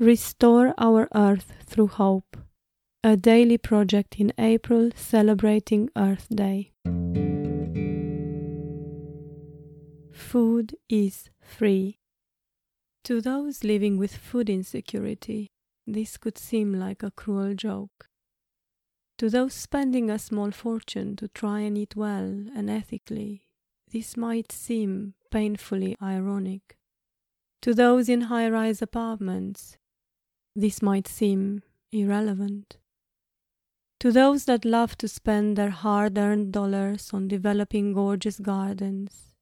Restore Our Earth Through Hope, a daily project in April celebrating Earth Day. Food is free. To those living with food insecurity, this could seem like a cruel joke. To those spending a small fortune to try and eat well and ethically, this might seem painfully ironic. To those in high rise apartments, this might seem irrelevant. To those that love to spend their hard earned dollars on developing gorgeous gardens,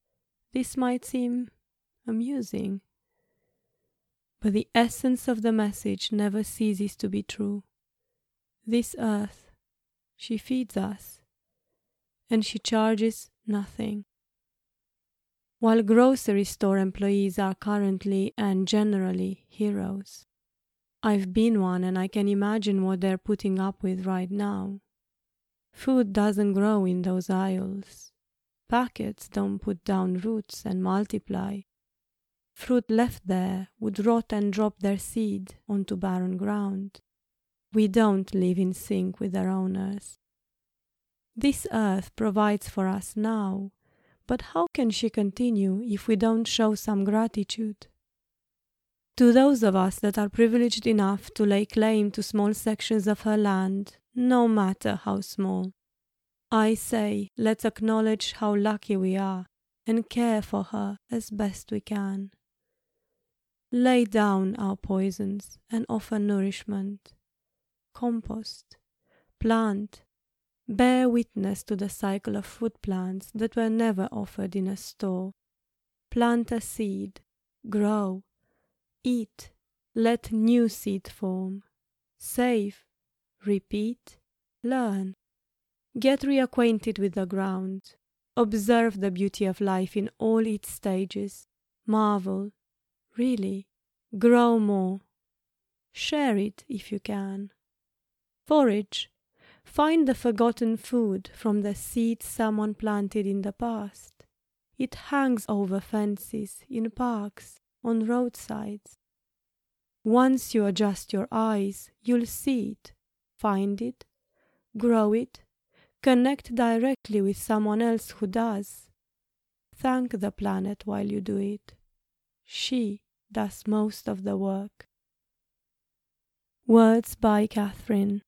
this might seem amusing. But the essence of the message never ceases to be true. This earth, she feeds us, and she charges nothing. While grocery store employees are currently and generally heroes, I've been one and I can imagine what they're putting up with right now. Food doesn't grow in those aisles. Packets don't put down roots and multiply. Fruit left there would rot and drop their seed onto barren ground. We don't live in sync with our owners. This earth provides for us now, but how can she continue if we don't show some gratitude? To those of us that are privileged enough to lay claim to small sections of her land, no matter how small, I say let's acknowledge how lucky we are and care for her as best we can. Lay down our poisons and offer nourishment. Compost, plant, bear witness to the cycle of food plants that were never offered in a store. Plant a seed, grow, Eat, let new seed form. Save, repeat, learn. Get reacquainted with the ground. Observe the beauty of life in all its stages. Marvel, really, grow more. Share it if you can. Forage, find the forgotten food from the seed someone planted in the past. It hangs over fences, in parks, on roadsides. Once you adjust your eyes, you'll see it, find it, grow it, connect directly with someone else who does. Thank the planet while you do it. She does most of the work. Words by Katherine.